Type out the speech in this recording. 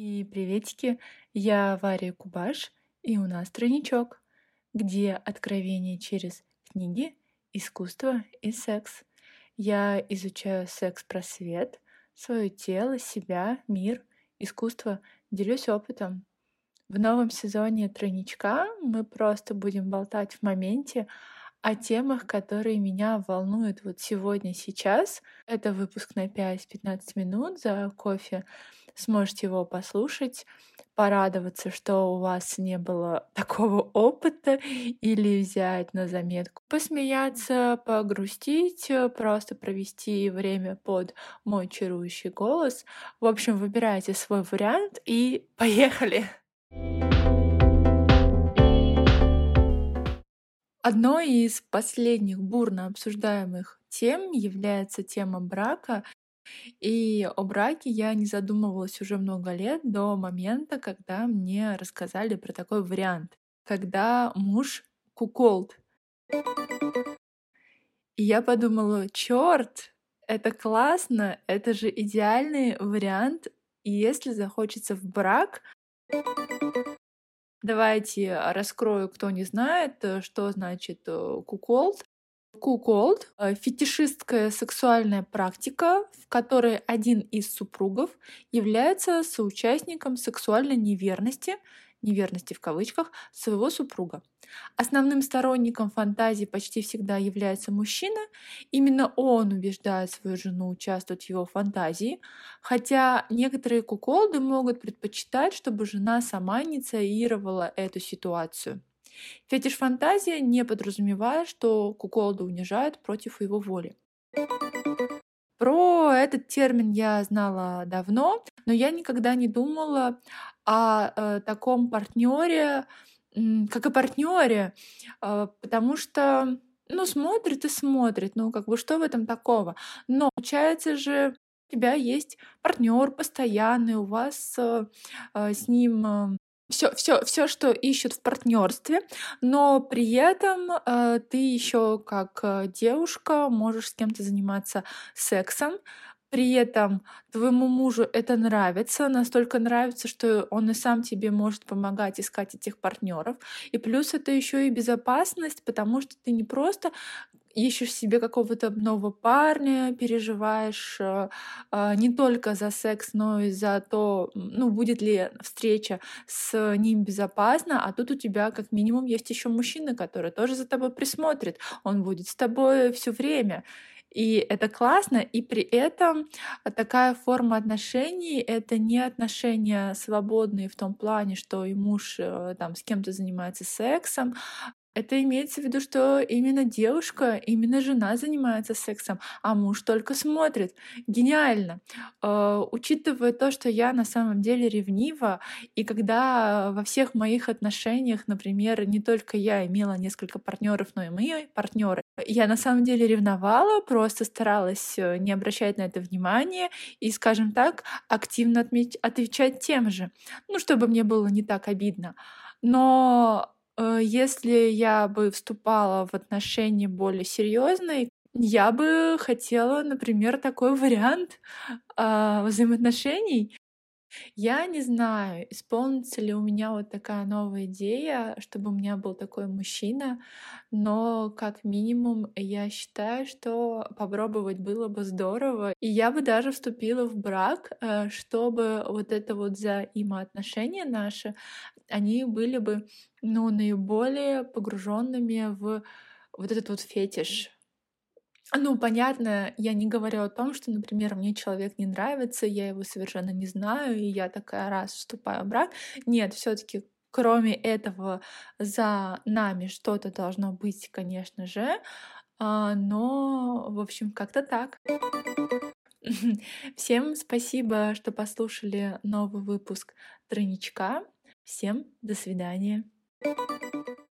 И приветики, я Варя Кубаш, и у нас тройничок, где откровение через книги, искусство и секс. Я изучаю секс-просвет, свое тело, себя, мир, искусство, делюсь опытом. В новом сезоне тройничка мы просто будем болтать в моменте о темах, которые меня волнуют вот сегодня, сейчас. Это выпуск на 5-15 минут за кофе. Сможете его послушать, порадоваться, что у вас не было такого опыта, или взять на заметку, посмеяться, погрустить, просто провести время под мой чарующий голос. В общем, выбирайте свой вариант и поехали! Одной из последних бурно обсуждаемых тем является тема брака. И о браке я не задумывалась уже много лет до момента, когда мне рассказали про такой вариант, когда муж куколд. И я подумала, черт, это классно, это же идеальный вариант. Если захочется в брак, Давайте раскрою, кто не знает, э, что значит э, куколд. Куколд — фетишистская сексуальная практика, в которой один из супругов является соучастником сексуальной неверности неверности в кавычках, своего супруга. Основным сторонником фантазии почти всегда является мужчина. Именно он убеждает свою жену участвовать в его фантазии, хотя некоторые куколды могут предпочитать, чтобы жена сама инициировала эту ситуацию. Фетиш фантазия не подразумевает, что куколда унижает против его воли. Про этот термин я знала давно, но я никогда не думала о э, таком партнере, как о партнере, э, потому что ну, смотрит и смотрит, ну, как бы что в этом такого? Но получается же, у тебя есть партнер постоянный, у вас э, э, с ним все, все, все, что ищут в партнерстве, но при этом э, ты еще как э, девушка можешь с кем-то заниматься сексом, при этом твоему мужу это нравится, настолько нравится, что он и сам тебе может помогать искать этих партнеров. И плюс это еще и безопасность, потому что ты не просто ищешь себе какого-то нового парня, переживаешь э, э, не только за секс, но и за то, ну, будет ли встреча с ним безопасна, а тут у тебя как минимум есть еще мужчина, который тоже за тобой присмотрит, он будет с тобой все время. И это классно, и при этом такая форма отношений — это не отношения свободные в том плане, что и муж э, там с кем-то занимается сексом, это имеется в виду, что именно девушка, именно жена занимается сексом, а муж только смотрит. Гениально. Э, учитывая то, что я на самом деле ревнива, и когда во всех моих отношениях, например, не только я имела несколько партнеров, но и мои партнеры, я на самом деле ревновала, просто старалась э, не обращать на это внимания и, скажем так, активно отвечать тем же, ну, чтобы мне было не так обидно. Но если я бы вступала в отношения более серьезные, я бы хотела, например, такой вариант а, взаимоотношений. Я не знаю, исполнится ли у меня вот такая новая идея, чтобы у меня был такой мужчина, но как минимум я считаю, что попробовать было бы здорово. И я бы даже вступила в брак, э, чтобы вот это вот взаимоотношения наши, они были бы, ну, наиболее погруженными в вот этот вот фетиш, ну, понятно, я не говорю о том, что, например, мне человек не нравится, я его совершенно не знаю, и я такая раз вступаю в брак. Нет, все таки кроме этого за нами что-то должно быть, конечно же, а, но, в общем, как-то так. Всем спасибо, что послушали новый выпуск Тройничка. Всем до свидания.